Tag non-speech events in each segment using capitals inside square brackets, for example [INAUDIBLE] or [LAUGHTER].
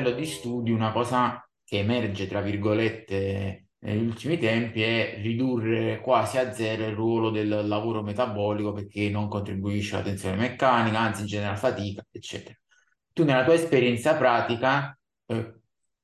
livello di studi una cosa che emerge, tra virgolette, negli ultimi tempi è ridurre quasi a zero il ruolo del lavoro metabolico perché non contribuisce alla tensione meccanica, anzi genera fatica, eccetera. Tu nella tua esperienza pratica, eh,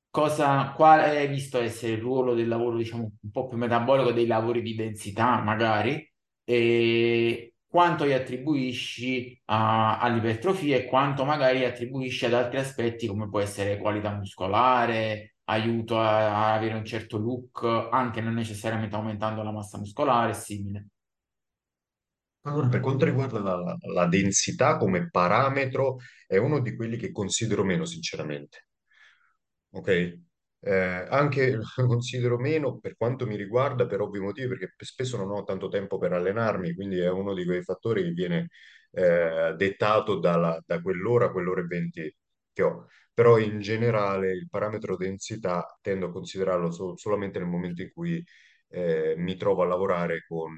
cosa, quale hai visto essere il ruolo del lavoro, diciamo, un po' più metabolico, dei lavori di densità magari, e quanto gli attribuisci a- all'ipertrofia e quanto magari attribuisci ad altri aspetti come può essere qualità muscolare, aiuto a, a avere un certo look, anche non necessariamente aumentando la massa muscolare, simile. Allora, per quanto riguarda la, la densità come parametro, è uno di quelli che considero meno, sinceramente. Ok? Eh, anche [LAUGHS] considero meno per quanto mi riguarda, per ovvi motivi, perché spesso non ho tanto tempo per allenarmi, quindi è uno di quei fattori che viene eh, dettato dalla- da quell'ora quell'ora e venti che ho. Però in generale il parametro densità tendo a considerarlo so- solamente nel momento in cui eh, mi trovo a lavorare con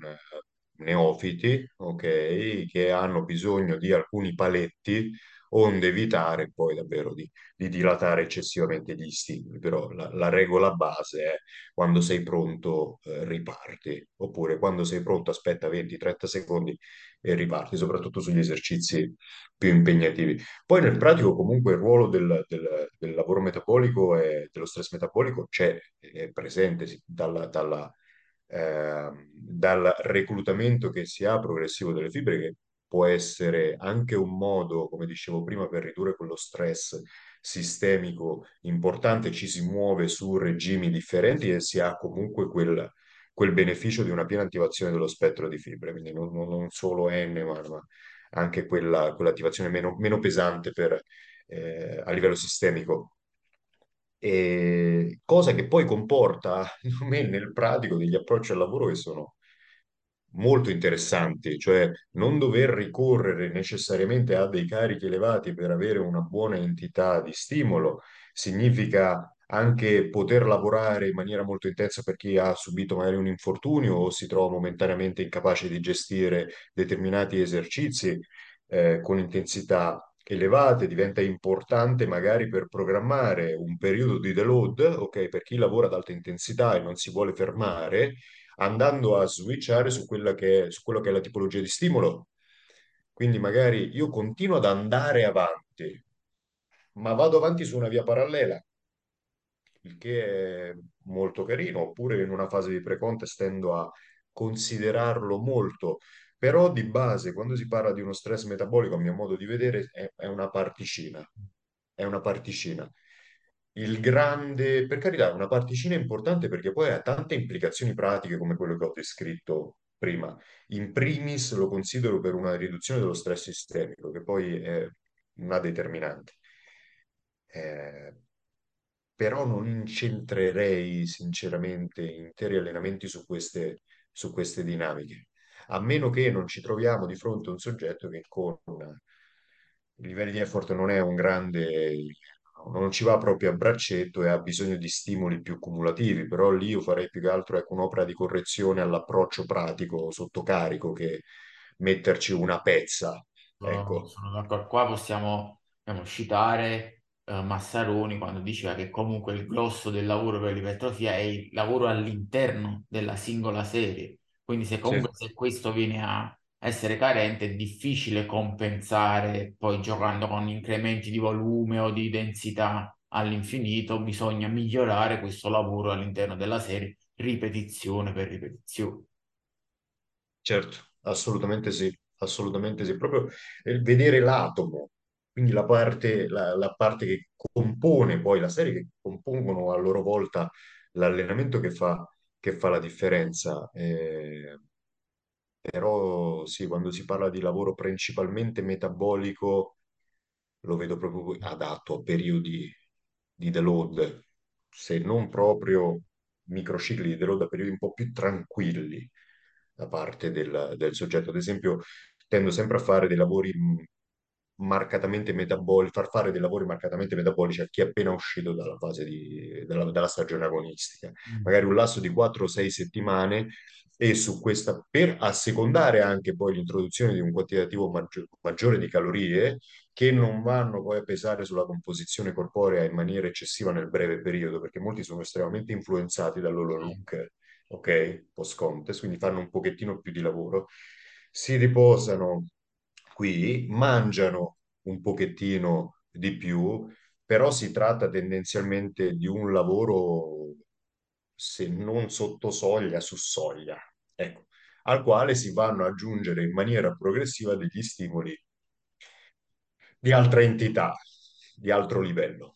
neofiti, ok, che hanno bisogno di alcuni paletti, onde evitare poi davvero di di dilatare eccessivamente gli stimoli, però la, la regola base è quando sei pronto eh, riparti, oppure quando sei pronto aspetta 20-30 secondi e riparti, soprattutto sugli esercizi più impegnativi. Poi nel pratico comunque il ruolo del, del- del lavoro metabolico e dello stress metabolico c'è, è presente dalla, dalla, ehm, dal reclutamento che si ha progressivo delle fibre che può essere anche un modo, come dicevo prima, per ridurre quello stress sistemico importante, ci si muove su regimi differenti e si ha comunque quel, quel beneficio di una piena attivazione dello spettro di fibre, quindi non, non- solo N, ma, ma anche quella, quell'attivazione meno, meno pesante per, eh, a livello sistemico. E cosa che poi comporta, [LAUGHS] me, nel pratico degli approcci al lavoro che sono molto interessanti, cioè non dover ricorrere necessariamente a dei carichi elevati per avere una buona entità di stimolo, significa anche poter lavorare in maniera molto intensa per chi ha subito magari un infortunio o si trova momentaneamente incapace di gestire determinati esercizi eh, con intensità elevate, diventa importante magari per programmare un periodo di deload, ok, per chi lavora ad alta intensità e non si vuole fermare andando a switchare su quella che è, su quello che è la tipologia di stimolo. Quindi magari io continuo ad andare avanti, ma vado avanti su una via parallela, il che è molto carino, oppure in una fase di pre-contest tendo a considerarlo molto, però di base quando si parla di uno stress metabolico, a mio modo di vedere, è, è una particina, è una particina. Il grande, per carità, una particina importante perché poi ha tante implicazioni pratiche come quello che ho descritto prima. In primis lo considero per una riduzione dello stress sistemico, che poi è una determinante. Eh, però non incentrerei sinceramente interi allenamenti su queste, su queste dinamiche, a meno che non ci troviamo di fronte a un soggetto che con livelli di effort non è un grande, non ci va proprio a braccetto e ha bisogno di stimoli più cumulativi, però lì io farei più che altro ecco, un'opera di correzione all'approccio pratico sotto carico che metterci una pezza. Sono, Ecco, sono d'accordo. Qua possiamo, diciamo, citare eh, Massaroni quando diceva che comunque il grosso del lavoro per l'ipertrofia è il lavoro all'interno della singola serie. Quindi se comunque se questo viene a essere carente è difficile compensare poi giocando con incrementi di volume o di densità all'infinito, bisogna migliorare questo lavoro all'interno della serie, ripetizione per ripetizione. Certo, assolutamente sì, assolutamente sì. Proprio il vedere l'atomo, quindi la parte, la, la parte che compone poi la serie, che compongono a loro volta l'allenamento che fa, che fa la differenza. Eh, però sì, quando si parla di lavoro principalmente metabolico, lo vedo proprio adatto a periodi di deload, se non proprio microcicli di deload, a periodi un po' più tranquilli da parte del, del soggetto. Ad esempio, tendo sempre a fare dei lavori mh, marcatamente metabolici, far fare dei lavori marcatamente metabolici a chi è appena uscito dalla fase di, dalla, dalla stagione agonistica. Mm. Magari un lasso di 4-6 settimane e su questa, per assecondare anche poi l'introduzione di un quantitativo maggio- maggiore di calorie che non vanno poi a pesare sulla composizione corporea in maniera eccessiva nel breve periodo, perché molti sono estremamente influenzati dal loro look, ok? Post-contest, quindi fanno un pochettino più di lavoro, si riposano qui, mangiano un pochettino di più, però si tratta tendenzialmente di un lavoro, se non sotto soglia, su soglia, ecco, al quale si vanno ad aggiungere in maniera progressiva degli stimoli di altra entità, di altro livello.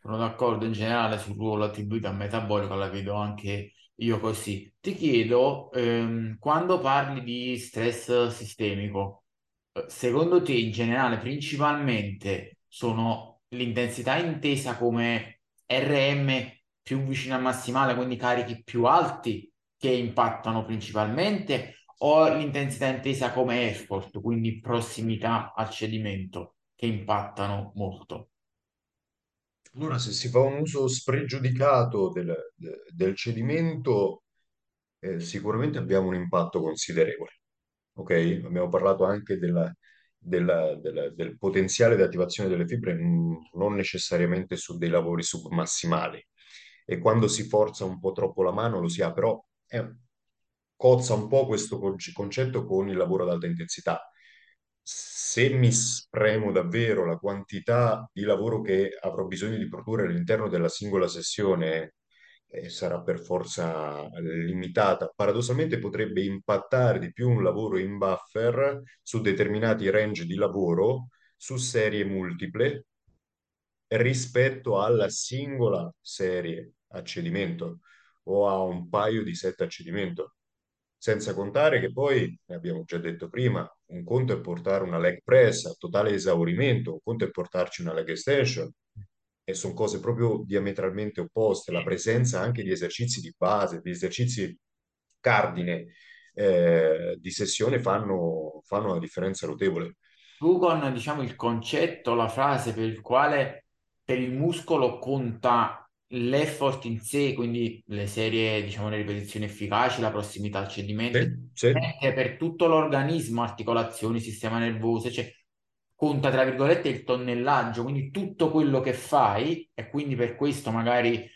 Sono d'accordo in generale sul ruolo attribuito al metabolico, la vedo anche io così. Ti chiedo, ehm, quando parli di stress sistemico, eh, secondo te in generale principalmente sono l'intensità intesa come RM più vicino al massimale, quindi carichi più alti che impattano principalmente, o l'intensità intesa come effort, quindi prossimità al cedimento, che impattano molto? Allora, se si fa un uso spregiudicato del, del cedimento, eh, sicuramente abbiamo un impatto considerevole. Ok? Abbiamo parlato anche della- della- della- del potenziale di attivazione delle fibre, mm, non necessariamente su dei lavori submassimali. E quando si forza un po' troppo la mano lo si ha, però eh, cozza un po' questo conce- concetto con il lavoro ad alta intensità. Se mi spremo davvero la quantità di lavoro che avrò bisogno di produrre all'interno della singola sessione, eh, sarà per forza limitata. Paradossalmente potrebbe impattare di più un lavoro in buffer su determinati range di lavoro, su serie multiple, rispetto alla singola serie a cedimento o a un paio di set a cedimento. Senza contare che poi, abbiamo già detto prima, un conto è portare una leg press a totale esaurimento, un conto è portarci una leg extension, e sono cose proprio diametralmente opposte. La presenza anche di esercizi di base, di esercizi cardine eh, di sessione fanno, fanno una differenza notevole. Tu con, diciamo, il concetto, la frase per il quale per il muscolo conta l'effort in sé, quindi le serie, diciamo, le ripetizioni efficaci, la prossimità al cedimento, Sì, sì. per tutto l'organismo, articolazioni, sistema nervoso, cioè conta, tra virgolette, il tonnellaggio, quindi tutto quello che fai, e quindi per questo magari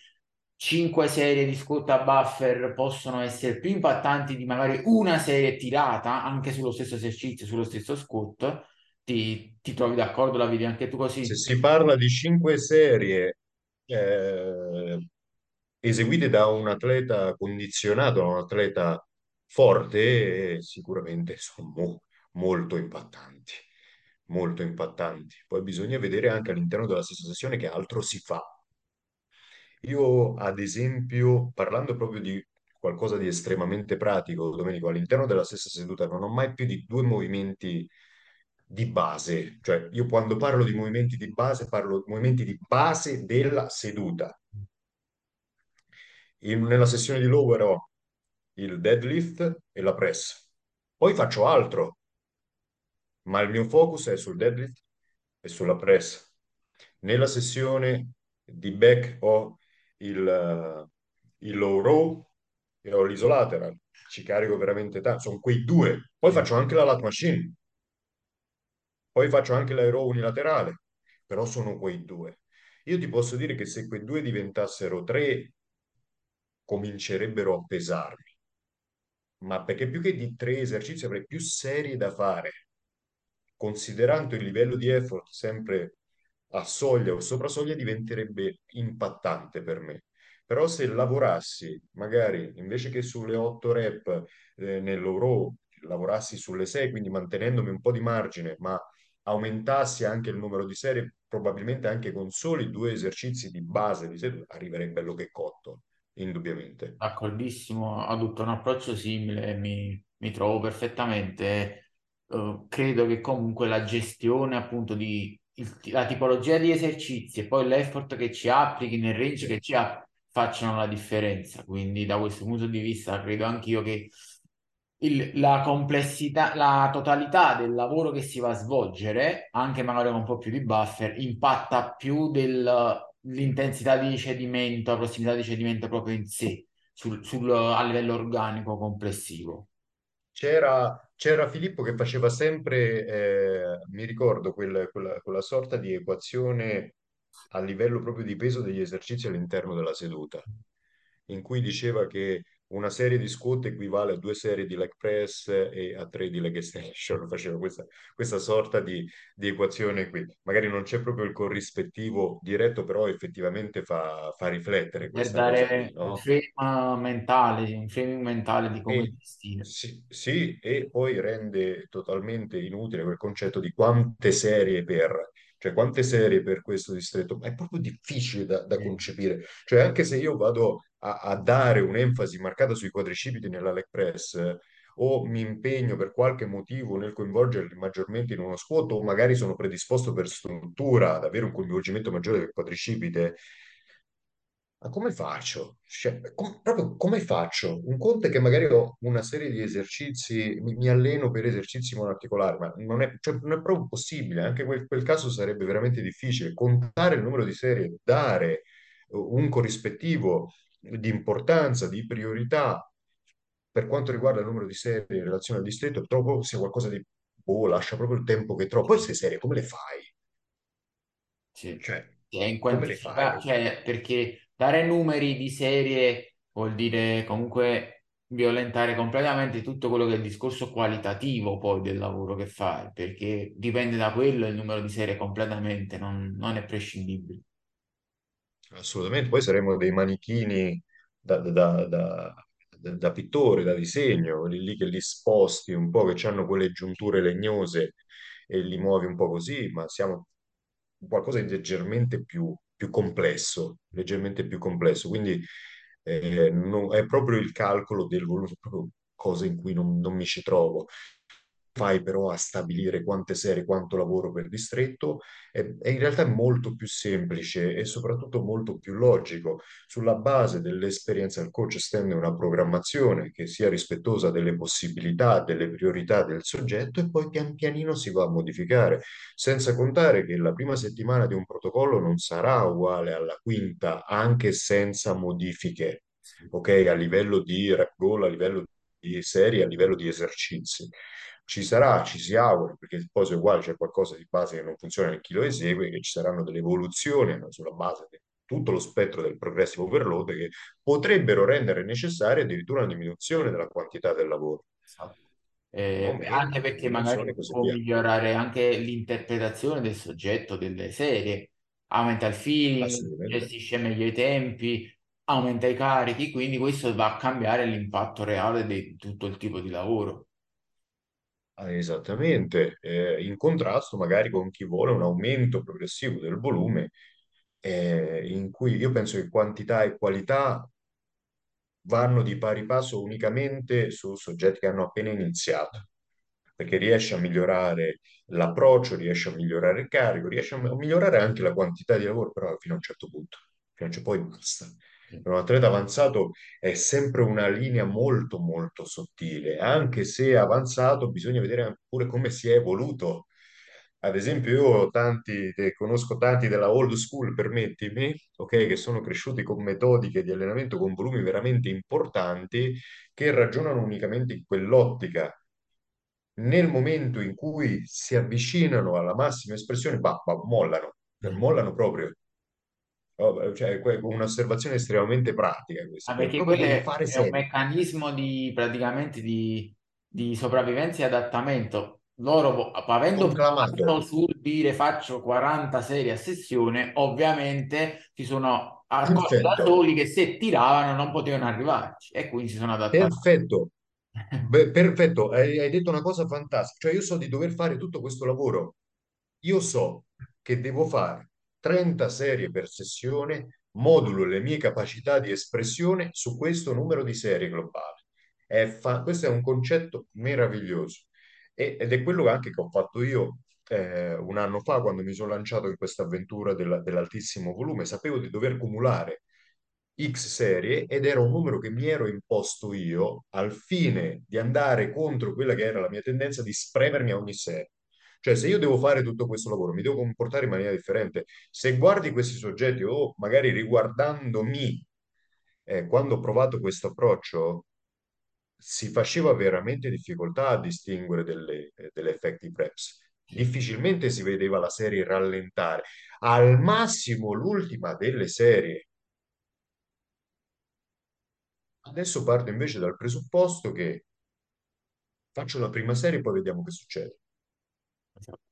cinque serie di squat a buffer possono essere più impattanti di magari una serie tirata, anche sullo stesso esercizio, sullo stesso squat ti, ti trovi d'accordo? La vedi anche tu Se così? si parla di cinque serie eh, eseguite da un atleta condizionato, da un atleta forte, eh, sicuramente sono mo- molto impattanti, molto impattanti. Poi bisogna vedere anche all'interno della stessa sessione che altro si fa. Io, ad esempio, parlando proprio di qualcosa di estremamente pratico, Domenico, all'interno della stessa seduta non ho mai più di due movimenti di base. Cioè, io quando parlo di movimenti di base, parlo di movimenti di base della seduta. In- nella sessione di lower ho il deadlift e la press. Poi faccio altro, ma il mio focus è sul deadlift e sulla press. Nella sessione di back ho il, il low row e ho l'isolateral. Ci carico veramente tanto. Sono quei due. Poi faccio anche la lat machine. Poi faccio anche l'aero unilaterale. Però sono quei due. Io ti posso dire che se quei due diventassero tre, comincerebbero a pesarmi. Ma perché più che di tre esercizi avrei più serie da fare considerando il livello di effort sempre a soglia o sopra soglia, diventerebbe impattante per me. Però se lavorassi, magari invece che sulle 8 rep eh, nell'euro, lavorassi sulle 6, quindi mantenendomi un po' di margine, ma aumentassi anche il numero di serie, probabilmente anche con soli due esercizi di base di seduta, arriverei bello che cotto, indubbiamente. D'accordissimo, adotto un approccio simile, mi, mi trovo perfettamente. Eh, credo che comunque la gestione appunto di il- la tipologia di esercizi e poi l'effort che ci applichi nel range Sì, che ci ha facciano la differenza. Quindi da questo punto di vista credo anch'io che il- la complessità, la totalità del lavoro che si va a svolgere, anche magari con un po' più di buffer, impatta più dell'intensità di cedimento, la prossimità di cedimento proprio in sé. sul- sul- a livello organico complessivo. C'era c'era Filippo che faceva sempre, eh, mi ricordo, quel- quella, quella sorta di equazione a livello proprio di peso degli esercizi all'interno della seduta, in cui diceva che una serie di squat equivale a due serie di leg press e a tre di leg extension. [LAUGHS] Faceva questa, questa sorta di, di equazione qui. Magari non c'è proprio il corrispettivo diretto, però effettivamente fa, fa riflettere per cosa dare un no? frame mentale, un framing mentale di come gestire. sì, sì, e poi rende totalmente inutile quel concetto di quante serie per, cioè quante serie per questo distretto, ma è proprio difficile da, da concepire. Cioè anche se io vado a, a dare un'enfasi marcata sui quadricipiti nella leg press, o mi impegno per qualche motivo nel coinvolgerli maggiormente in uno squat, o magari sono predisposto per struttura ad avere un coinvolgimento maggiore del quadricipite, ma come faccio? Cioè, com- proprio come faccio? Un conto è che magari ho una serie di esercizi, mi, mi alleno per esercizi monoarticolari, ma non è, cioè, non è proprio possibile. Anche quel, quel caso sarebbe veramente difficile. Contare il numero di serie, dare eh, un corrispettivo di importanza, di priorità per quanto riguarda il numero di serie in relazione al distretto, trovo sia qualcosa di, boh, lascia proprio il tempo che trovo. Poi queste serie come le fai? Sì. Cioè, È in quantifica, fai? cioè perché dare numeri di serie vuol dire comunque violentare completamente tutto quello che è il discorso qualitativo poi del lavoro che fai, perché dipende da quello il numero di serie completamente, non, non è prescindibile. Assolutamente, poi saremo dei manichini da, da, da, da, pittore, da disegno, lì che li sposti un po', che hanno quelle giunture legnose e li muovi un po' così, ma siamo qualcosa di leggermente più, più complesso, leggermente più complesso. Quindi eh, non- è proprio il calcolo del volume, cose in cui non, non mi ci trovo fai però a stabilire quante serie, quanto lavoro per distretto, è, è in realtà molto più semplice e soprattutto molto più logico. Sulla base dell'esperienza il coach stende una programmazione che sia rispettosa delle possibilità, delle priorità del soggetto e poi pian pianino si va a modificare, senza contare che la prima settimana di un protocollo non sarà uguale alla quinta, anche senza modifiche. Ok, a livello di rep goal, a livello di serie, a livello di esercizi. Ci sarà, ci si augura, perché poi se uguale c'è qualcosa di base che non funziona nel chi lo esegue, che ci saranno delle evoluzioni sulla base di tutto lo spettro del progressive overload che potrebbero rendere necessaria addirittura una diminuzione della quantità del lavoro, Esatto. Eh, anche perché magari e può via. migliorare anche l'interpretazione del soggetto delle serie, aumenta il feeling, gestisce meglio i tempi, aumenta i carichi, quindi questo va a cambiare l'impatto reale di tutto il tipo di lavoro. Ah, Esattamente, Eh, in contrasto magari con chi vuole un aumento progressivo del volume, eh, in cui io penso che quantità e qualità vanno di pari passo unicamente su soggetti che hanno appena iniziato, perché riesce a migliorare l'approccio, riesce a migliorare il carico, riesce a migliorare anche la quantità di lavoro, però fino a un certo punto, fino a un certo poi basta. Per un atleta avanzato è sempre una linea molto molto sottile, anche se avanzato bisogna vedere pure come si è evoluto. Ad esempio, io ho tanti, eh, conosco tanti della old school, permettimi, ok, che sono cresciuti con metodiche di allenamento con volumi veramente importanti, che ragionano unicamente in quell'ottica. Nel momento in cui si avvicinano alla massima espressione, bah, bah, mollano, cioè, mollano proprio. Oh, Cioè, que- un'osservazione estremamente pratica questa, Ah, per- perché quello è, fare è un serie. meccanismo di praticamente di, di sopravvivenza e adattamento. Loro, avendo puntato sul dire faccio 40 serie a sessione, ovviamente si sono soli che se tiravano non potevano arrivarci e quindi si sono adattati. Perfetto, [LAUGHS] Beh, perfetto, hai, hai detto una cosa fantastica, cioè io so di dover fare tutto questo lavoro, io so che devo fare 30 serie per sessione, modulo le mie capacità di espressione su questo numero di serie globali. È fa- questo è un concetto meraviglioso E- ed è quello anche che ho fatto io eh, un anno fa quando mi sono lanciato in questa avventura della- dell'altissimo volume. Sapevo di dover cumulare X serie ed era un numero che mi ero imposto io al fine di andare contro quella che era la mia tendenza di spremermi a ogni serie. Cioè, se io devo fare tutto questo lavoro, mi devo comportare in maniera differente. Se guardi questi soggetti o magari riguardandomi eh, quando ho provato questo approccio si faceva veramente difficoltà a distinguere delle, eh, delle effective reps. Difficilmente si vedeva la serie rallentare. Al massimo l'ultima delle serie. Adesso parto invece dal presupposto che faccio la prima serie e poi vediamo che succede.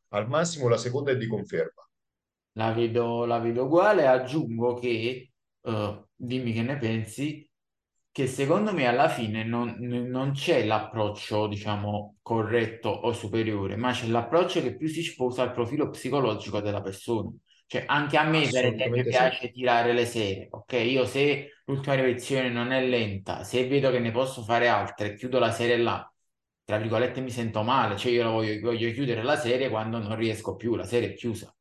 Al massimo la seconda è di conferma. La vedo, la vedo uguale, aggiungo che, eh, dimmi che ne pensi, che secondo me alla fine non, non c'è l'approccio, diciamo, corretto o superiore, ma c'è l'approccio che più si sposa al profilo psicologico della persona. Cioè, anche a me, per esempio, sì. piace tirare le serie, ok? Io se l'ultima ripetizione non è lenta, se vedo che ne posso fare altre, chiudo la serie là, tra virgolette mi sento male, cioè io la voglio, voglio chiudere la serie quando non riesco più, la serie è chiusa.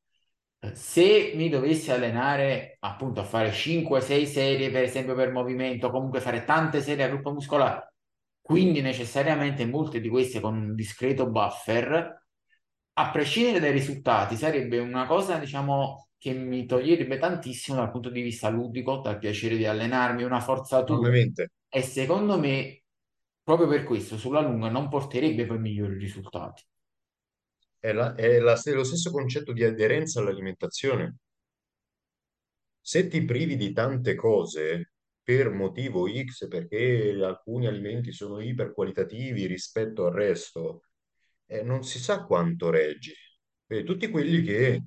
Se mi dovessi allenare appunto a fare 5-6 serie, per esempio per movimento, comunque fare tante serie a gruppo muscolare, quindi necessariamente molte di queste con un discreto buffer, a prescindere dai risultati, sarebbe una cosa, diciamo, che mi toglierebbe tantissimo dal punto di vista ludico, dal piacere di allenarmi, una forzatura. Enormemente. E secondo me, proprio per questo, sulla lunga non porterebbe poi migliori risultati. È, la- è la- lo stesso concetto di aderenza all'alimentazione. Se ti privi di tante cose per motivo X, perché alcuni alimenti sono iperqualitativi rispetto al resto, eh, non si sa quanto reggi. Quindi tutti quelli che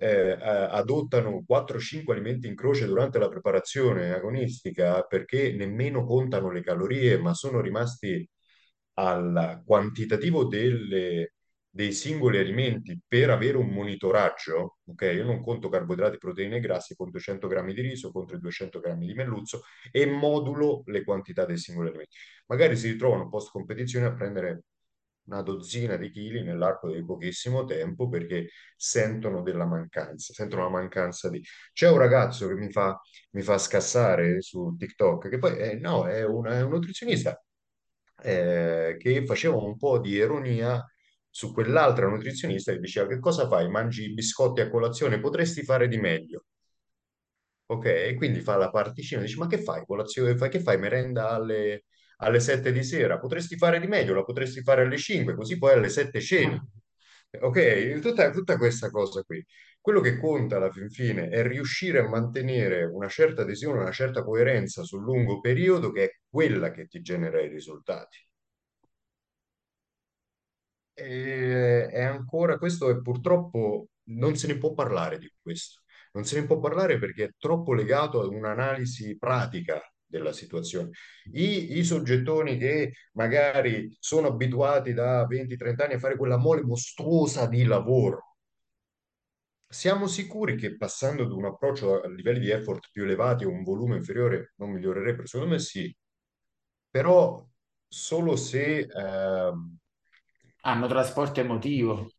eh, a- adottano 4-5 alimenti in croce durante la preparazione agonistica perché nemmeno contano le calorie, ma sono rimasti al quantitativo delle- dei singoli alimenti per avere un monitoraggio, ok? Io non conto carboidrati, proteine e grassi, conto 100 grammi di riso contro i 200 grammi di melluzzo e modulo le quantità dei singoli alimenti. Magari si ritrovano post competizione a prendere una dozzina di chili nell'arco di pochissimo tempo perché sentono della mancanza, sentono la mancanza di... C'è un ragazzo che mi fa, mi fa scassare su TikTok, che poi eh, no, è un, è un nutrizionista eh, che faceva un po' di ironia su quell'altra nutrizionista che diceva che cosa fai? Mangi biscotti a colazione? Potresti fare di meglio. Ok, quindi fa la particina, dice, ma che fai colazione, fai, che fai merenda alle, alle 7 di sera? Potresti fare di meglio, la potresti fare alle 5, così poi alle 7 ceni. Ok, tutta, tutta questa cosa qui. Quello che conta alla fin fine è riuscire a mantenere una certa adesione, una certa coerenza sul lungo periodo, che è quella che ti genera i risultati. E, è ancora questo e purtroppo non se ne può parlare di questo. Non se ne può parlare perché è troppo legato ad un'analisi pratica della situazione. I, I soggettoni che magari sono abituati da 20-30 anni a fare quella mole mostruosa di lavoro, siamo sicuri che passando ad un approccio a livelli di effort più elevati o un volume inferiore non migliorerebbero? Secondo me sì, però solo se ehm, Hanno trasporto emotivo,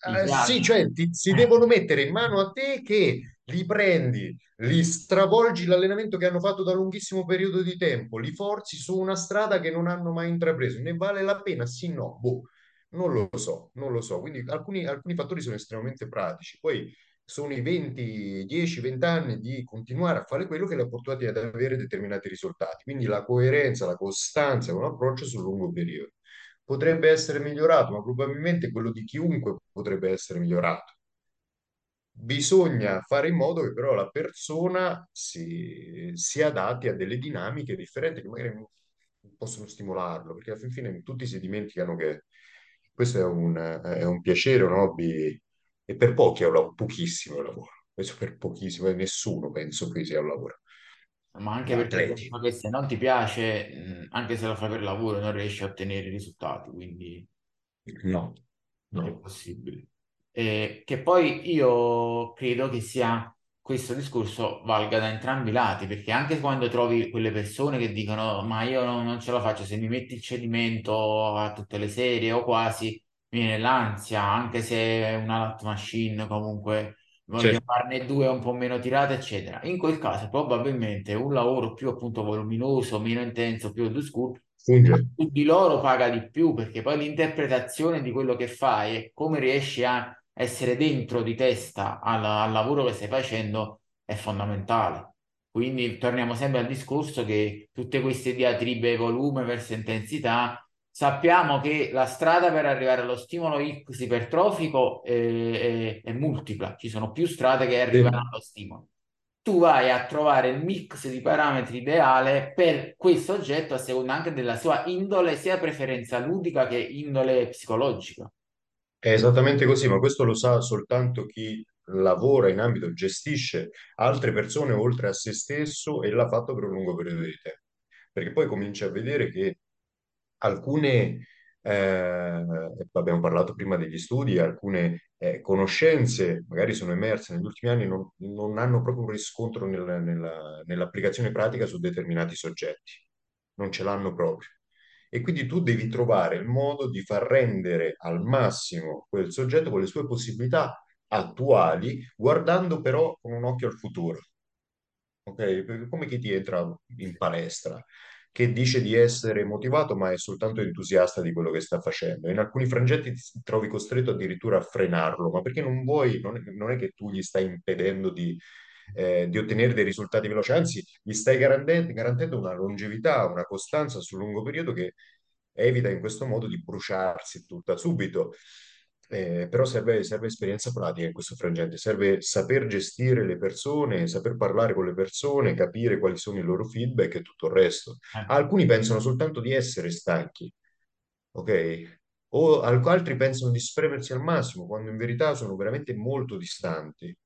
Eh, sì, cioè ti, si devono mettere in mano a te che li prendi, li stravolgi l'allenamento che hanno fatto da lunghissimo periodo di tempo, li forzi su una strada che non hanno mai intrapreso. Ne vale la pena? Sì, no, boh, non lo so, non lo so. Quindi alcuni, alcuni fattori sono estremamente pratici. Poi sono i 20, 10, 20 anni di continuare a fare quello che li ha portati ad avere determinati risultati. Quindi la coerenza, la costanza con un approccio sul lungo periodo potrebbe essere migliorato, ma probabilmente quello di chiunque potrebbe essere migliorato. Bisogna fare in modo che però la persona si, si adatti a delle dinamiche differenti che magari possono stimolarlo, perché alla fin fine tutti si dimenticano che questo è un, è un piacere, un hobby, e per pochi è un lavoro, pochissimo è lavoro, questo per pochissimo, e nessuno penso che sia un lavoro. ma anche perché penso se non ti piace, anche se lo fai per lavoro, non riesci a ottenere risultati, quindi no, è no. possibile. E che poi io credo che sia questo discorso valga da entrambi i lati, perché anche quando trovi quelle persone che dicono ma io non, non ce la faccio, se mi metti il cedimento a tutte le serie o quasi, mi viene l'ansia, anche se è una lat machine comunque voglio Sì, farne due un po' meno tirate, eccetera. In quel caso probabilmente un lavoro più appunto voluminoso, meno intenso, più old school, di loro paga di più perché poi l'interpretazione di quello che fai e come riesci a essere dentro di testa al, al lavoro che stai facendo è fondamentale. Quindi torniamo sempre al discorso che tutte queste diatribe volume verso intensità, sappiamo che la strada per arrivare allo stimolo X ipertrofico è, è- è multipla, ci sono più strade che arrivano allo stimolo. Tu vai a trovare il mix di parametri ideale per questo oggetto a seconda anche della sua indole, sia preferenza ludica che indole psicologica. È esattamente così, ma questo lo sa soltanto chi lavora in ambito, gestisce altre persone oltre a se stesso e l'ha fatto per un lungo periodo di tempo. Perché poi cominci a vedere che alcune, eh, abbiamo parlato prima degli studi, alcune eh, conoscenze magari sono emerse negli ultimi anni, non, non hanno proprio un riscontro nel- nella- nell'applicazione pratica su determinati soggetti, non ce l'hanno proprio. E quindi tu devi trovare il modo di far rendere al massimo quel soggetto con le sue possibilità attuali, guardando però con un occhio al futuro ok? Come chi ti entra in palestra, che dice di essere motivato, ma è soltanto entusiasta di quello che sta facendo. In alcuni frangenti ti trovi costretto addirittura a frenarlo, ma perché non vuoi, non è, non è che tu gli stai impedendo di, eh, di ottenere dei risultati veloci, anzi, gli stai garantendo, garantendo una longevità, una costanza sul lungo periodo che evita in questo modo di bruciarsi tutta subito. Eh, però serve, serve esperienza pratica in questo frangente, serve saper gestire le persone, saper parlare con le persone, capire quali sono i loro feedback e tutto il resto. Eh. Alcuni pensano soltanto di essere stanchi, ok? O al- altri pensano di spremersi al massimo, quando in verità sono veramente molto distanti.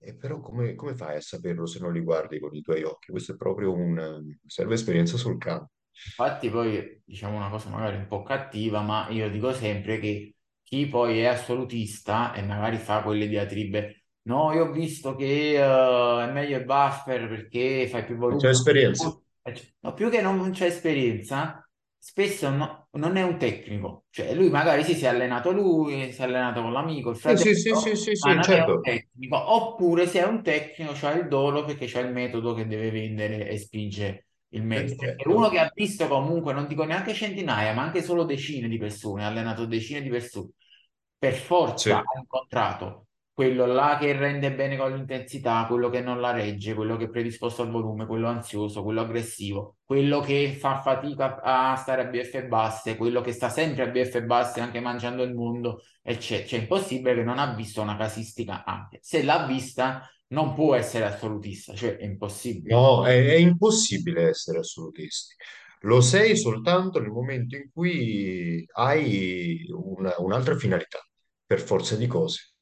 E però come, come fai a saperlo se non li guardi con i tuoi occhi? Questo è proprio un... serve esperienza sul campo. Infatti poi diciamo una cosa magari un po' cattiva, ma io dico sempre che chi poi è assolutista e magari fa quelle diatribe, no, io ho visto che eh, è meglio il buffer perché fai più C'è volume, esperienza. no, più che non c'è esperienza, spesso no- non è un tecnico, cioè lui magari sì, si è allenato lui, si è allenato con l'amico, il Sì, sì, sì, sì, fratello, sì, ma sì, non è un certo. tecnico, oppure se è un tecnico c'ha il dolo perché c'ha il metodo che deve vendere e spinge il metodo. Perché uno che ha visto comunque, non dico neanche centinaia, ma anche solo decine di persone, ha allenato decine di persone, per forza Sì. ha incontrato quello là che rende bene con l'intensità, quello che non la regge, quello che è predisposto al volume, quello ansioso, quello aggressivo, quello che fa fatica a stare a BF basse, quello che sta sempre a BF basse anche mangiando il mondo, eccetera. Cioè, è impossibile che non ha visto una casistica ampia. Se l'ha vista, non può essere assolutista, cioè è impossibile. No, è, è impossibile essere assolutisti. Lo sei soltanto nel momento in cui hai una- un'altra finalità, per forza di cose.